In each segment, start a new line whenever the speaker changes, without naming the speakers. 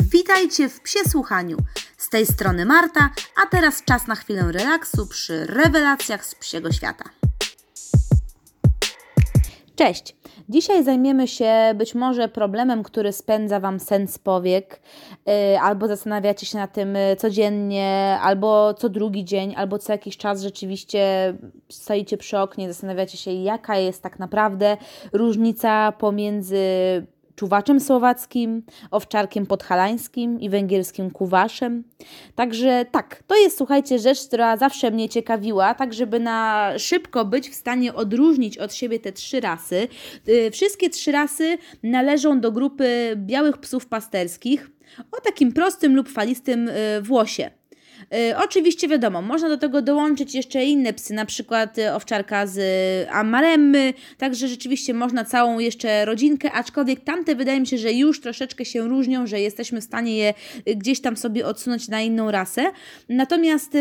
Witajcie w Psie Słuchaniu. Z tej strony Marta, a teraz czas na chwilę relaksu przy rewelacjach z psiego świata. Cześć! Dzisiaj zajmiemy się być może problemem, który spędza Wam sens powiek, yy, albo zastanawiacie się na tym y, codziennie, albo co drugi dzień, albo co jakiś czas rzeczywiście stoicie przy oknie, zastanawiacie się, jaka jest tak naprawdę różnica pomiędzy czuwaczem słowackim, owczarkiem podhalańskim i węgierskim kuwaszem. Także tak, to jest słuchajcie rzecz, która zawsze mnie ciekawiła, tak żeby na szybko być w stanie odróżnić od siebie te trzy rasy. Y, wszystkie trzy rasy należą do grupy białych psów pasterskich o takim prostym lub falistym y, włosie. Y, oczywiście wiadomo, można do tego dołączyć jeszcze inne psy, na przykład y, owczarka z Amaremmy, także rzeczywiście można całą jeszcze rodzinkę, aczkolwiek tamte wydaje mi się, że już troszeczkę się różnią, że jesteśmy w stanie je y, gdzieś tam sobie odsunąć na inną rasę. Natomiast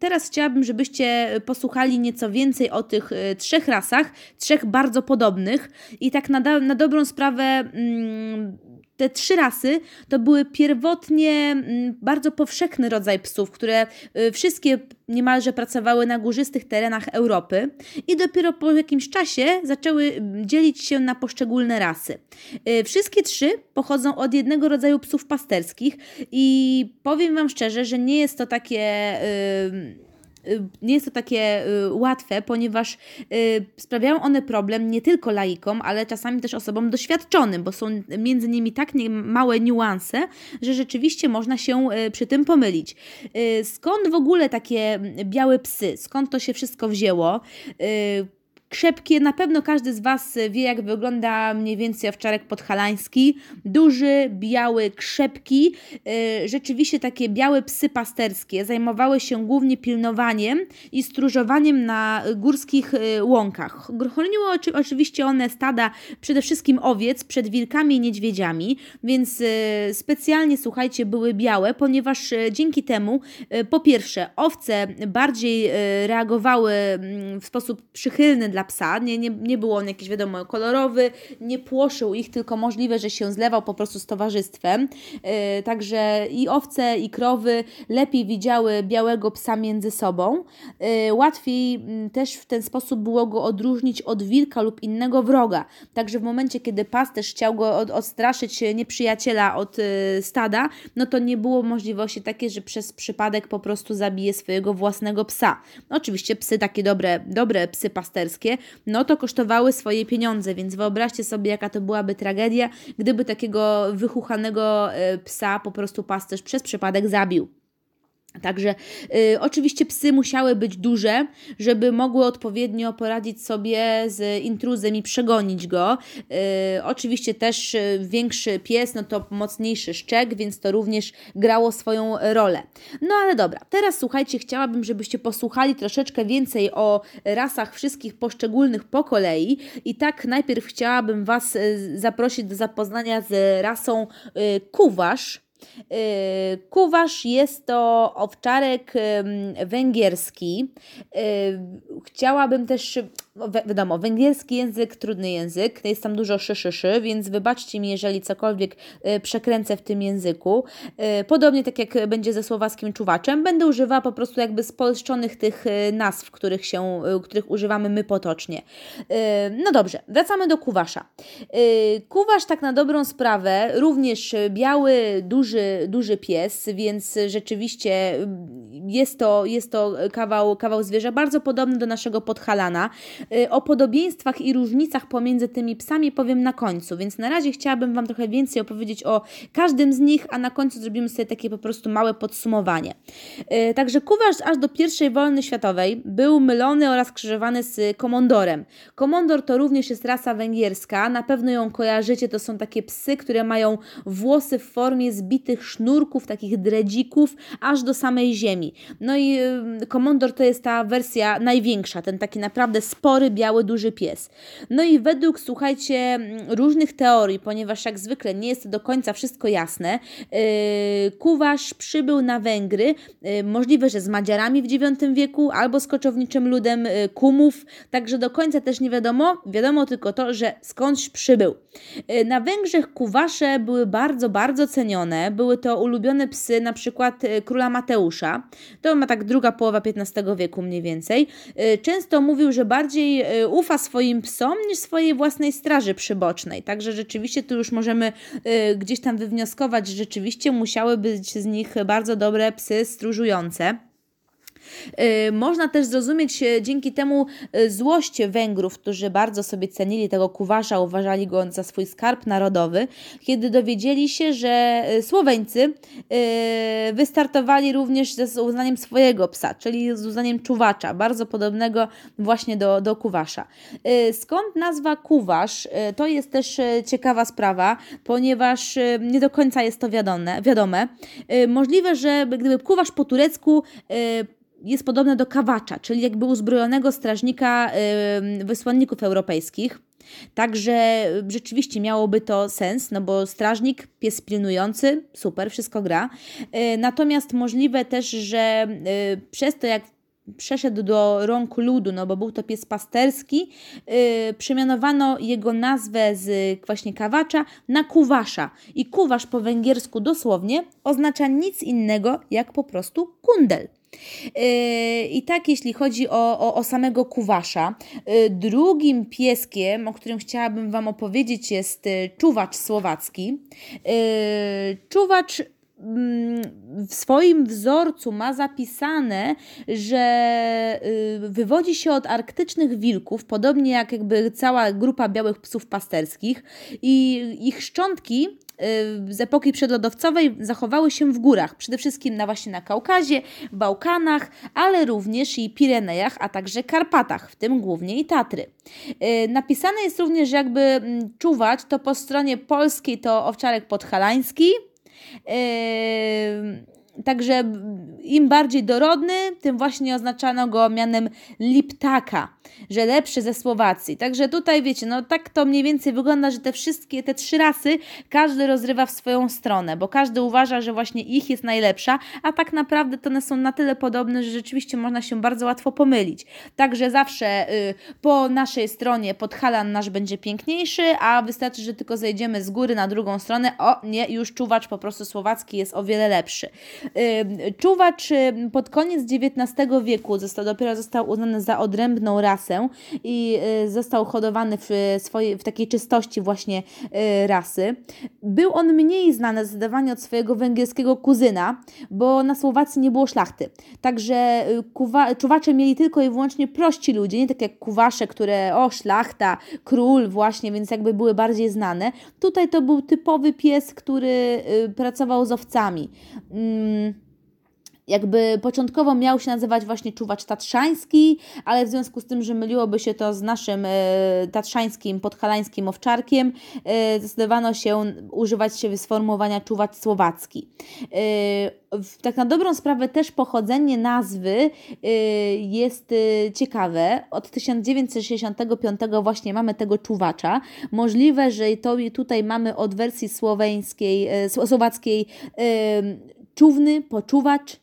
teraz chciałabym, żebyście posłuchali nieco więcej o tych trzech rasach, trzech bardzo podobnych i tak na, na dobrą sprawę mm, te trzy rasy to były pierwotnie mm, bardzo powszechny rodzaj psów, które y, wszystkie niemalże pracowały na górzystych terenach Europy i dopiero po jakimś czasie zaczęły mm, dzielić się na poszczególne rasy. Y, wszystkie trzy pochodzą od jednego rodzaju psów pasterskich i powiem Wam szczerze, że nie jest to takie Y, nie jest to takie y, łatwe, ponieważ y, sprawiają one problem nie tylko laikom, ale czasami też osobom doświadczonym, bo są między nimi tak małe niuanse, że rzeczywiście można się przy tym pomylić. Skąd w ogóle takie białe psy? Skąd to się wszystko wzięło? Krzepkie, na pewno każdy z Was wie, jak wygląda mniej więcej owczarek podhalański. Duży, biały, krzepki. Y, rzeczywiście takie białe psy pasterskie zajmowały się głównie pilnowaniem i stróżowaniem na górskich y, łąkach. Chroniły oczywiście one stada przede wszystkim owiec przed wilkami i niedźwiedziami, więc y, specjalnie, słuchajcie, były białe, ponieważ dzięki temu, po pierwsze, owce bardziej reagowały mm, w sposób przychylny dla dla psa. Nie, nie, nie był on jakiś, wiadomo, kolorowy, nie płoszył ich, tylko możliwe, że się zlewał po prostu z towarzystwem. Yy, także i owce, i krowy lepiej widziały białego psa między sobą. Yy, łatwiej yy, też w ten sposób było go odróżnić od wilka lub innego wroga. Także w momencie, kiedy pasterz chciał go od, odstraszyć nieprzyjaciela od y, stada, no to nie było możliwości takiej, że przez przypadek po prostu zabije swojego własnego psa. oczywiście psy takie dobre, dobre psy pasterskie no to kosztowały swoje pieniądze, więc wyobraźcie sobie, jaka to byłaby tragedia, gdyby takiego wychuchanego e, psa po prostu pasterz przez przypadek zabił. Także y, oczywiście psy musiały być duże, żeby mogły odpowiednio poradzić sobie z intruzem i przegonić go. Y, oczywiście też y, większy pies, no to mocniejszy szczek, więc to również grało swoją rolę. No ale dobra, teraz słuchajcie, chciałabym, żebyście posłuchali troszeczkę więcej o rasach wszystkich poszczególnych po kolei. I tak najpierw chciałabym Was y, zaprosić do zapoznania z rasą y, kuwasz. Y, kuwasz jest to owczarek węgierski. Y, chciałabym też wiadomo, węgierski język, trudny język, jest tam dużo szyszyszy, więc wybaczcie mi, jeżeli cokolwiek y, przekręcę w tym języku. Y, podobnie tak jak będzie ze słowackim czuwaczem, będę używała po prostu jakby spolszczonych tych y, nazw, których, się, których używamy my potocznie. No dobrze, wracamy do kuwasza. Kuwasz tak na dobrą sprawę, również biały, duży, duży pies, więc rzeczywiście jest to, jest to kawał, kawał zwierza bardzo podobny do naszego podhalana. Y, o podobieństwach i różnicach pomiędzy tymi psami powiem na końcu, więc na razie chciałabym Wam trochę więcej opowiedzieć o każdym z nich, a na końcu zrobimy sobie takie po prostu małe podsumowanie. Y, także Kuwasz aż do I wojny światowej był mylony oraz skrzyżowany z komondorem. Komondor to również jest rasa węgierska, na pewno ją kojarzycie, to są takie psy, które mają włosy w formie zbitych sznurków, takich dredzików, aż do samej ziemi. No i komondor to jest ta wersja największa, ten taki naprawdę spory spory, biały, duży pies. No i według, słuchajcie, różnych teorii, ponieważ jak zwykle nie jest do końca wszystko jasne, yy, Kuwasz przybył na Węgry, yy, możliwe, że z Madziarami w IX wieku, albo z koczowniczym ludem yy, Kumów, także do końca też nie wiadomo, wiadomo tylko to, że skądś przybył. Na Węgrzech Kuwasze były bardzo, bardzo cenione, były to ulubione psy na przykład króla Mateusza, to ma tak druga połowa XV wieku mniej więcej. Często mówił, że bardziej ufa swoim psom niż swojej własnej straży przybocznej, także rzeczywiście tu już możemy gdzieś tam wywnioskować, że rzeczywiście musiały być z nich bardzo dobre psy stróżujące. Y, można też zrozumieć y, dzięki temu y, złość Węgrów, którzy bardzo sobie cenili tego kuwasza, uważali go za swój skarb narodowy, kiedy dowiedzieli się, że Słoweńcy wystartowali również z uznaniem swojego psa, czyli z uznaniem czuwacza, bardzo podobnego właśnie do, do kuwasza. Skąd nazwa kuwasz? To jest też ciekawa sprawa, ponieważ nie do końca jest to wiadome. wiadome. Możliwe, że gdyby kuwasz po turecku jest podobne do kawacza, czyli jakby uzbrojonego strażnika wysłanników europejskich. Także rzeczywiście miałoby to sens, no bo strażnik, pies pilnujący, super, wszystko gra. Y, natomiast możliwe też, że y, przez to jak przeszedł do rąk ludu, no bo był to pies pasterski, yy, przemianowano jego nazwę z właśnie kawacza na kuwasza. I kuwasz po węgiersku dosłownie oznacza nic innego jak po prostu kundel. Yy, I tak, jeśli chodzi o, o, o samego kuwasza. Yy, drugim pieskiem, o którym chciałabym Wam opowiedzieć, jest yy, czuwacz słowacki. Czuwacz mm, w swoim wzorcu ma zapisane, że wywodzi się od arktycznych wilków, podobnie jak jakby cała grupa białych psów pasterskich i ich szczątki z epoki przedlodowcowej zachowały się w górach, przede wszystkim na właśnie na Kaukazie, Bałkanach, ale również i Pirenejach, a także Karpatach, w tym głównie i Tatry. Y, napisane jest również, jakby mm, czuwać, to po stronie polskiej to owczarek podhalański, y, Także im bardziej dorodny, tym właśnie oznaczano go mianem liptaka, że lepszy ze Słowacji. Także tutaj wiecie, no tak to mniej więcej wygląda, że te wszystkie, te trzy rasy, każdy rozrywa w swoją stronę, bo każdy uważa, że właśnie ich jest najlepsza, a tak naprawdę to one są na tyle podobne, że rzeczywiście można się bardzo łatwo pomylić. Także zawsze y, po naszej stronie podhalan nasz będzie piękniejszy, a wystarczy, że tylko zejdziemy z góry na drugą stronę, o nie, już czuwacz po prostu słowacki jest o wiele lepszy. Czuwacz pod koniec XIX wieku został, dopiero został uznany za odrębną rasę i y, został hodowany w, swojej, w takiej czystości właśnie y, rasy. Był on mniej znany zdecydowanie od swojego węgierskiego kuzyna, bo na Słowacji nie było szlachty. Także y, kuwa, czuwacze mieli tylko i wyłącznie prości ludzie, nie tak jak kuwasze, które o szlachta, król właśnie, więc jakby były bardziej znane. Tutaj to był typowy pies, który pracował z owcami. Mm, jakby początkowo miał się nazywać właśnie czuwacz tatrzański, ale w związku z tym, że myliłoby się to z naszym e, tatrzańskim, podhalańskim owczarkiem, e, zdecydowano się używać się sformułowania czuwacz słowacki. E, tak na dobrą sprawę też pochodzenie nazwy jest ciekawe. Od 1965 właśnie mamy tego czuwacza. Możliwe, że to tutaj mamy od wersji słoweńskiej, słowackiej czówny, poczuwacz,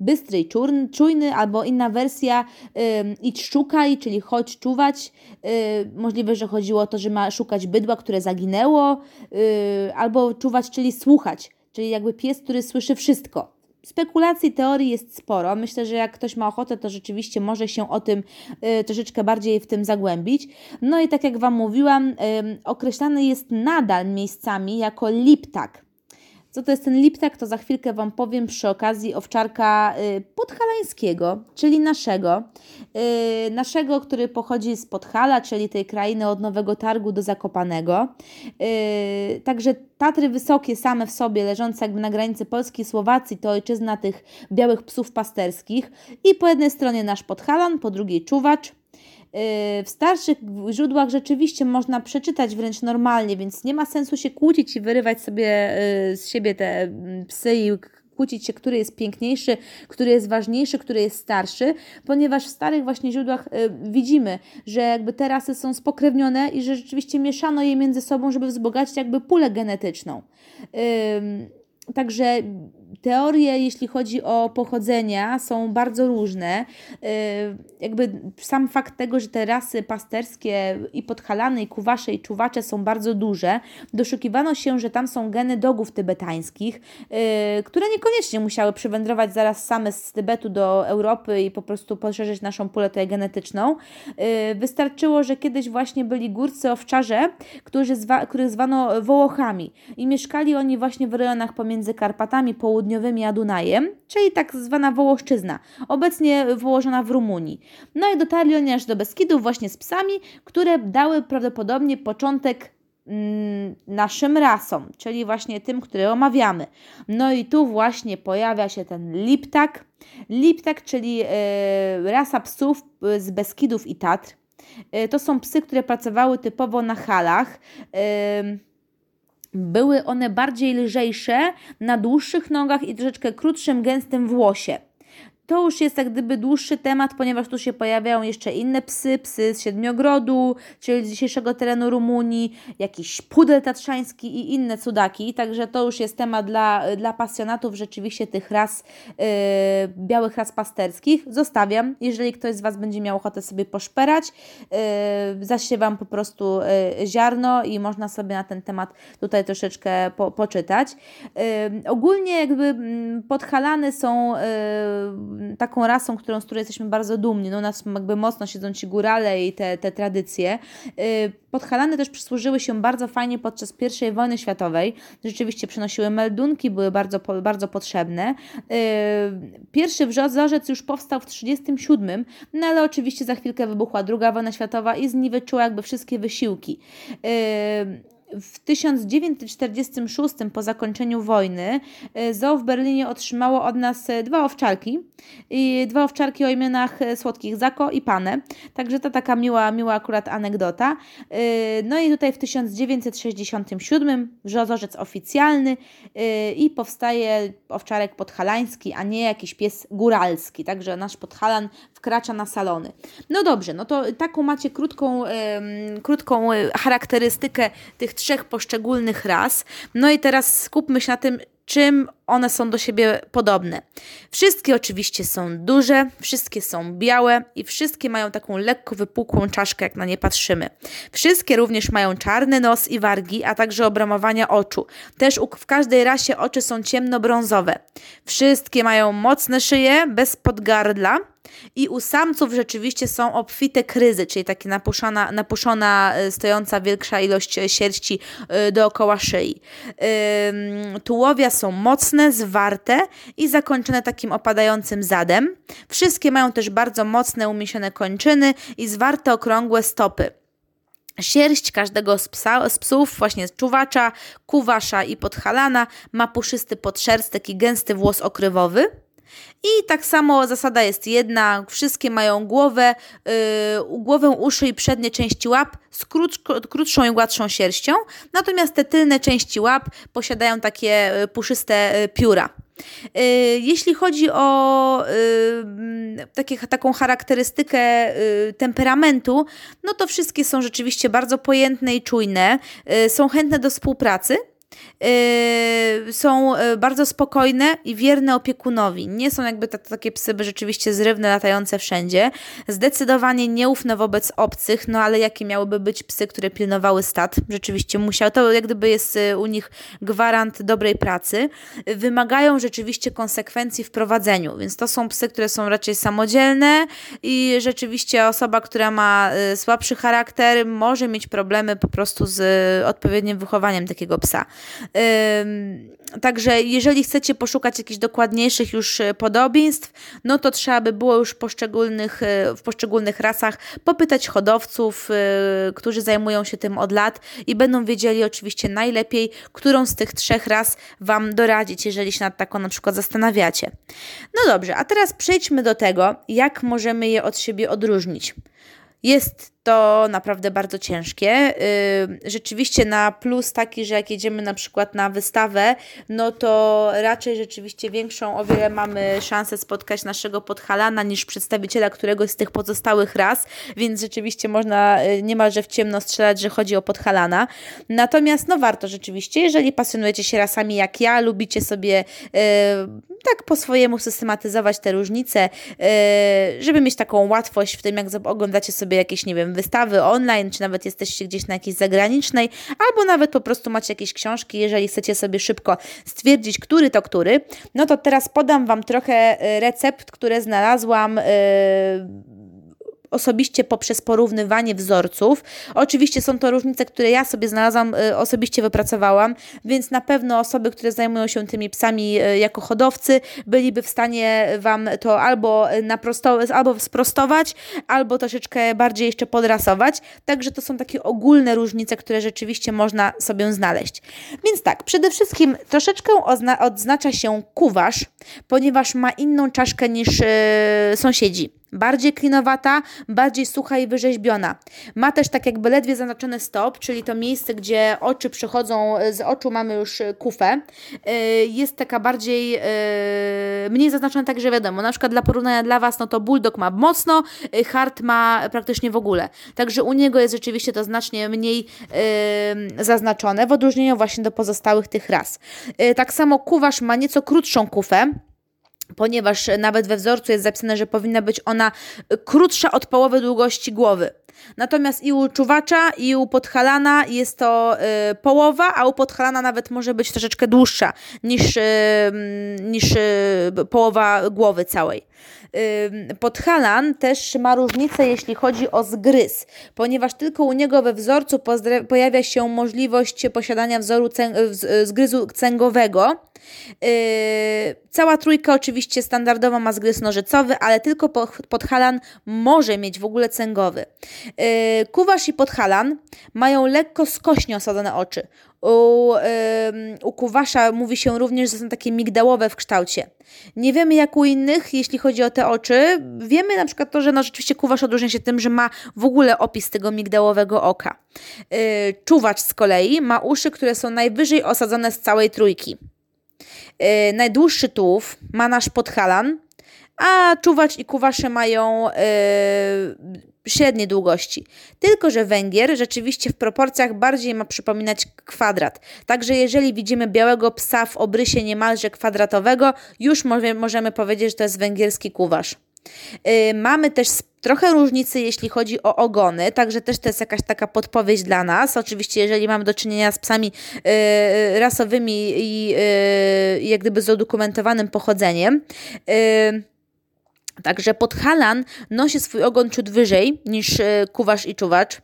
bystry i czujny, albo inna wersja y, idź szukaj, czyli chodź czuwać. Y, możliwe, że chodziło o to, że ma szukać bydła, które zaginęło, y, albo czuwać, czyli słuchać, czyli jakby pies, który słyszy wszystko. Spekulacji, teorii jest sporo. Myślę, że jak ktoś ma ochotę, to rzeczywiście może się o tym y, troszeczkę bardziej w tym zagłębić. No i tak jak Wam mówiłam, y, określany jest nadal miejscami jako liptak. Co to jest ten liptak, to za chwilkę Wam powiem przy okazji owczarka y, podhalańskiego, czyli naszego. Y, naszego, który pochodzi z Podhala, czyli tej krainy od Nowego Targu do Zakopanego. Y, także Tatry wysokie same w sobie, leżące jakby na granicy Polski i Słowacji, to ojczyzna tych białych psów pasterskich. I po jednej stronie nasz Podhalan, po drugiej Czuwacz, w starszych źródłach rzeczywiście można przeczytać wręcz normalnie, więc nie ma sensu się kłócić i wyrywać sobie y, z siebie te mm, psy i kłócić się, który jest piękniejszy, który jest ważniejszy, który jest starszy, ponieważ w starych właśnie źródłach y, widzimy, że jakby te rasy są spokrewnione i że rzeczywiście mieszano je między sobą, żeby wzbogacić jakby pulę genetyczną. Także teorie, jeśli chodzi o pochodzenia, są bardzo różne. Y, jakby sam fakt tego, że te rasy pasterskie i podhalany, i kuwasze, i czuwacze są bardzo duże, doszukiwano się, że tam są geny dogów tybetańskich, y, które niekoniecznie musiały przywędrować zaraz same z Tybetu do Europy i po prostu poszerzyć naszą pulę tutaj genetyczną. Y, wystarczyło, że kiedyś właśnie byli górcy owczarze, którzy zwa, których zwano Wołochami i mieszkali oni właśnie w rejonach pomiędzy Karpatami, południowymi a Dunajem, czyli tak zwana Wołoszczyzna, obecnie wyłożona w Rumunii. No i dotarli oni aż do Beskidów właśnie z psami, które dały prawdopodobnie początek mm, naszym rasom, czyli właśnie tym, które omawiamy. No i tu właśnie pojawia się ten liptak. Liptak, czyli e, rasa psów z Beskidów i Tatr. E, to są psy, które pracowały typowo na halach. Były one bardziej lżejsze, na dłuższych nogach i troszeczkę krótszym, gęstym włosie. To już jest jak gdyby dłuższy temat, ponieważ tu się pojawiają jeszcze inne psy, psy z Siedmiogrodu, czyli z dzisiejszego terenu Rumunii, jakiś pudel tatrzański i inne cudaki, także to już jest temat dla, dla pasjonatów rzeczywiście tych ras, yy, białych ras pasterskich. Zostawiam, jeżeli ktoś z Was będzie miał ochotę sobie poszperać, yy, zasiewam po prostu yy, ziarno i można sobie na ten temat tutaj troszeczkę po, poczytać. Yy, ogólnie jakby mm, podhalane są yy, taką rasą, którą, z której jesteśmy bardzo dumni. No, u nas jakby mocno siedzą ci górale i te, te tradycje. Y, Podhalany też przysłużyły się bardzo fajnie podczas I wojny światowej. Rzeczywiście przynosiły meldunki, były bardzo, bardzo potrzebne. Y, pierwszy wzorzec już powstał w 1937, no ale oczywiście za chwilkę wybuchła II wojna światowa i zniweczyła jakby wszystkie wysiłki. W 1946, po zakończeniu wojny, e, zoo w Berlinie otrzymało od nas e, dwa owczarki. I dwa owczarki o imionach e, słodkich Zako i Pane. Także to taka miła, miła akurat anegdota. No i tutaj w 1967 wrzozorzec oficjalny i powstaje owczarek podhalański, a nie jakiś pies góralski. Także nasz podhalan wkracza na salony. No dobrze, no to taką macie krótką, krótką charakterystykę tych trzech poszczególnych ras. No i teraz skupmy się na tym, czym one są do siebie podobne. Wszystkie oczywiście są duże, wszystkie są białe i wszystkie mają taką lekko wypukłą czaszkę, jak na nie patrzymy. Wszystkie również mają czarny nos i wargi, a także obramowania oczu. Też w każdej rasie oczy są ciemnobrązowe. Wszystkie mają mocne szyje, bez podgardla i u samców rzeczywiście są obfite kryzy, czyli takie napuszona, napuszona e, stojąca większa ilość sierści e, dookoła szyi. Tułowia są mocne, zwarte i zakończone takim opadającym zadem. Wszystkie mają też bardzo mocne, umiesione kończyny i zwarte, okrągłe stopy. Sierść każdego z, psa, z psów, właśnie z czuwacza, kuwasza i podhalana, ma puszysty podszerstek i gęsty włos okrywowy. I tak samo zasada jest jedna, wszystkie mają głowę, yy, głowę, uszy i przednie części łap z krótsz, krótszą i gładszą sierścią, natomiast te tylne części łap posiadają takie y, puszyste y, pióra. Y, jeśli chodzi o takie, taką charakterystykę temperamentu, no to wszystkie są rzeczywiście bardzo pojętne i czujne, są chętne do współpracy, Yy, są yy, bardzo spokojne i wierne opiekunowi. Nie są jakby takie psy rzeczywiście zrywne, latające wszędzie. Zdecydowanie nieufne wobec obcych, no ale jakie miałyby być psy, które pilnowały stad? Rzeczywiście musiał. To jak gdyby jest yy, u nich gwarant dobrej pracy. Wymagają rzeczywiście konsekwencji w prowadzeniu, więc to są psy, które są raczej samodzielne i rzeczywiście osoba, która ma słabszy charakter, może mieć problemy po prostu z odpowiednim wychowaniem takiego psa. Także jeżeli chcecie poszukać jakichś dokładniejszych już e, podobieństw, no to trzeba by było już poszczególnych, e, w poszczególnych rasach popytać hodowców, e, którzy zajmują się tym od lat i będą wiedzieli oczywiście najlepiej, którą z tych trzech ras Wam doradzić, jeżeli się nad taką na przykład zastanawiacie. No dobrze, a teraz przejdźmy do tego, jak możemy je od siebie odróżnić. Jest to naprawdę bardzo ciężkie. Y, rzeczywiście na plus taki, że jak jedziemy na przykład na wystawę, no to raczej rzeczywiście większą o wiele mamy szansę spotkać naszego podhalana niż przedstawiciela któregoś z tych pozostałych ras, więc rzeczywiście można y, niemalże w ciemno strzelać, że chodzi o podhalana. Natomiast no warto rzeczywiście, jeżeli pasjonujecie się rasami jak ja, lubicie sobie yy, tak po swojemu systematyzować te różnice, yy, żeby mieć taką łatwość w tym, jak oglądacie sobie jakieś, nie wiem, wystawy online, czy nawet jesteście gdzieś na jakiejś zagranicznej, albo nawet po prostu macie jakieś książki, jeżeli chcecie sobie szybko stwierdzić, który to który, no to teraz podam Wam trochę y, recept, które znalazłam. Yy, osobiście poprzez porównywanie wzorców. Oczywiście są to różnice, które ja sobie znalazłam, y, osobiście wypracowałam, więc na pewno osoby, które zajmują się tymi psami y, jako hodowcy, byliby w stanie Wam to albo, albo sprostować, albo troszeczkę bardziej jeszcze podrasować. Także to są takie ogólne różnice, które rzeczywiście można sobie znaleźć. Więc tak, przede wszystkim troszeczkę odznacza się kuwasz, ponieważ ma inną czaszkę niż yy, sąsiedzi bardziej klinowata, bardziej sucha i wyrzeźbiona. Ma też tak jakby ledwie zaznaczony stop, czyli to miejsce, gdzie oczy przychodzą, z oczu mamy już kufę. Y, jest taka bardziej, mniej zaznaczona, także wiadomo, na przykład dla porównania dla Was, no to Bulldog ma mocno, Hart ma praktycznie w ogóle. Także u niego jest rzeczywiście to znacznie mniej zaznaczone, w odróżnieniu właśnie do pozostałych tych ras. Tak samo Kuwasz ma nieco krótszą kufę, ponieważ nawet we wzorcu jest zapisane, że powinna być ona krótsza od połowy długości głowy. Natomiast i u czuwacza, i u podhalana jest to y, połowa, a u podhalana nawet może być troszeczkę dłuższa niż, y, niż y, połowa głowy całej. Podhalan też ma różnicę, jeśli chodzi o zgryz, ponieważ tylko u niego we wzorcu pojawia się możliwość posiadania wzoru zgryzu cęgowego. Cała trójka oczywiście standardowo ma zgryz nożycowy, ale tylko podhalan może mieć w ogóle cęgowy. Kuwasz i podhalan mają lekko skośnie osadzone oczy. U, u kuwasza mówi się również, że są takie migdałowe w kształcie. Nie wiemy jak u innych, jeśli chodzi o te oczy. Wiemy na przykład to, że no rzeczywiście kuwasz odróżnia się tym, że ma w ogóle opis tego migdałowego oka. Yy, czuwacz z kolei ma uszy, które są najwyżej osadzone z całej trójki. Yy, najdłuższy tułów ma nasz podhalan, a czuwacz i kuwasze mają yy, średniej długości. Tylko, że węgier rzeczywiście w proporcjach bardziej ma przypominać kwadrat. Także jeżeli widzimy białego psa w obrysie niemalże kwadratowego, już możemy powiedzieć, że to jest węgierski kuwasz. Yy, mamy też trochę różnicy, jeśli chodzi o ogony, także też to jest jakaś taka podpowiedź dla nas. Oczywiście, jeżeli mamy do czynienia z psami yy, rasowymi i yy, jak gdyby z udokumentowanym pochodzeniem, yy, Także podhalan nosi swój ogon ciut wyżej niż kuwasz i czuwacz.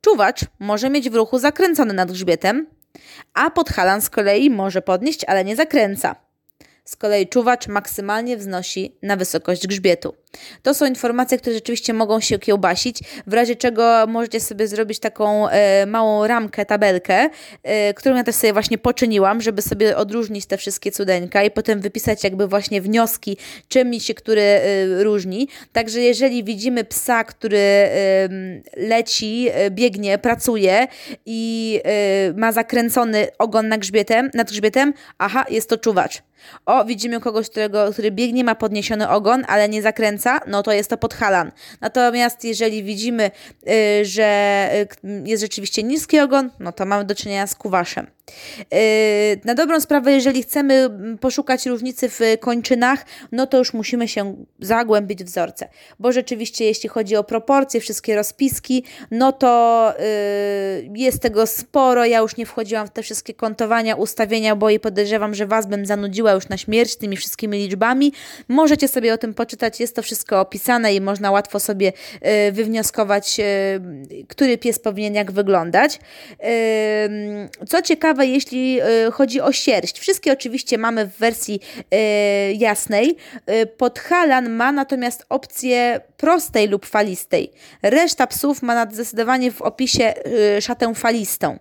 Czuwacz może mieć w ruchu zakręcony nad grzbietem, a podhalan z kolei może podnieść, ale nie zakręca. Z kolei czuwacz maksymalnie wznosi na wysokość grzbietu. To są informacje, które rzeczywiście mogą się kiełbasić, w razie czego możecie sobie zrobić taką e, małą ramkę, tabelkę, e, którą ja też sobie właśnie poczyniłam, żeby sobie odróżnić te wszystkie cudeńka i potem wypisać jakby właśnie wnioski, czym mi się który e, różni. Także jeżeli widzimy psa, który leci, e, biegnie, pracuje i e, ma zakręcony ogon nad grzbietem, nad grzbietem, aha, jest to czuwacz. O, widzimy kogoś, którego, który biegnie, ma podniesiony ogon, ale nie zakręca, no to jest to podhalan. Natomiast jeżeli widzimy, y, że y, jest rzeczywiście niski ogon, no to mamy do czynienia z kuwaszem. Yy, na dobrą sprawę, jeżeli chcemy mm, poszukać różnicy w kończynach, no to już musimy się zagłębić w wzorce, bo rzeczywiście jeśli chodzi o proporcje, wszystkie rozpiski, no to yy, jest tego sporo. Ja już nie wchodziłam w te wszystkie kontowania, ustawienia, bo i podejrzewam, że Was bym zanudziła już na śmierć tymi wszystkimi liczbami. Możecie sobie o tym poczytać, jest to wszystko opisane i można łatwo sobie yy, wywnioskować, który pies powinien jak wyglądać. Co ciekawe, ciekawe, jeśli e, chodzi o sierść. Wszystkie oczywiście mamy w wersji e, jasnej. E, Podhalan ma natomiast opcję prostej lub falistej. Reszta psów ma zdecydowanie w opisie szatę falistą.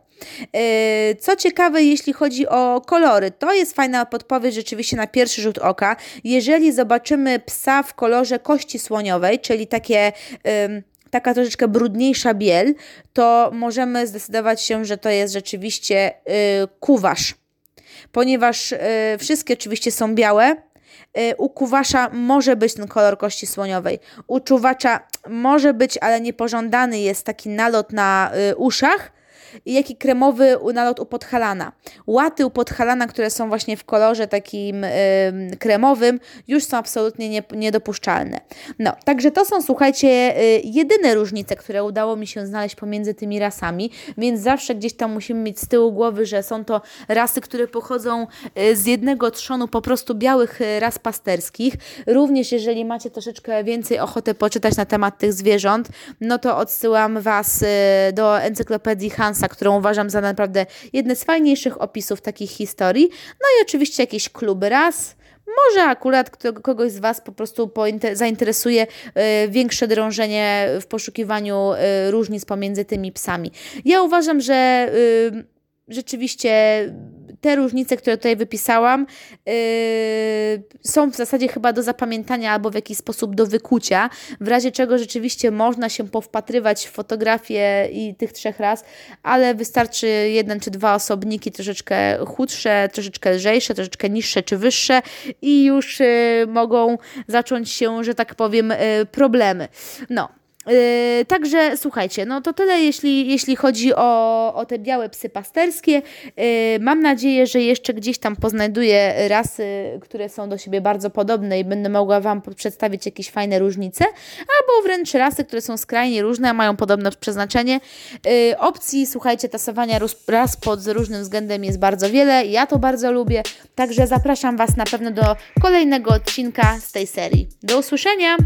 Co ciekawe, jeśli chodzi o kolory, to jest fajna podpowiedź rzeczywiście na pierwszy rzut oka. Jeżeli zobaczymy psa w kolorze kości słoniowej, czyli takie taka troszeczkę brudniejsza biel, to możemy zdecydować się, że to jest rzeczywiście yy, kuwasz. Ponieważ yy, wszystkie oczywiście są białe, y, u kuwasza może być ten kolor kości słoniowej. U czuwacza może być, ale niepożądany jest taki nalot na y, uszach jak i kremowy nalot u podhalana. Łaty u podhalana, które są właśnie w kolorze takim kremowym, już są absolutnie nie, niedopuszczalne. No, także to są, słuchajcie, yy, jedyne różnice, które udało mi się znaleźć pomiędzy tymi rasami, więc zawsze gdzieś tam musimy mieć z tyłu głowy, że są to rasy, które pochodzą yy, z jednego trzonu po prostu białych y, ras pasterskich. Również jeżeli macie troszeczkę więcej ochotę poczytać na temat tych zwierząt, no to odsyłam Was y, do encyklopedii Hansa którą uważam za naprawdę jedne z fajniejszych opisów takich historii. No i oczywiście jakieś kluby raz. Może akurat kogoś z Was po prostu zainteresuje y, większe drążenie w poszukiwaniu y, różnic pomiędzy tymi psami. Ja uważam, że y, rzeczywiście te różnice, które tutaj wypisałam, yy, są w zasadzie chyba do zapamiętania albo w jakiś sposób do wykucia, w razie czego rzeczywiście można się powpatrywać w fotografię i tych trzech raz, ale wystarczy jeden czy dwa osobniki troszeczkę chudsze, troszeczkę lżejsze, troszeczkę niższe czy wyższe i już yy, mogą zacząć się, że tak powiem, yy, problemy. No, Yy, także słuchajcie, no to tyle jeśli, jeśli chodzi o, o te białe psy pasterskie. Yy, mam nadzieję, że jeszcze gdzieś tam poznajduję rasy, które są do siebie bardzo podobne i będę mogła Wam przedstawić jakieś fajne różnice, albo wręcz rasy, które są skrajnie różne, a mają podobne przeznaczenie. Yy, opcji, słuchajcie, tasowania ras pod różnym względem jest bardzo wiele. Ja to bardzo lubię, także zapraszam Was na pewno do kolejnego odcinka z tej serii. Do usłyszenia!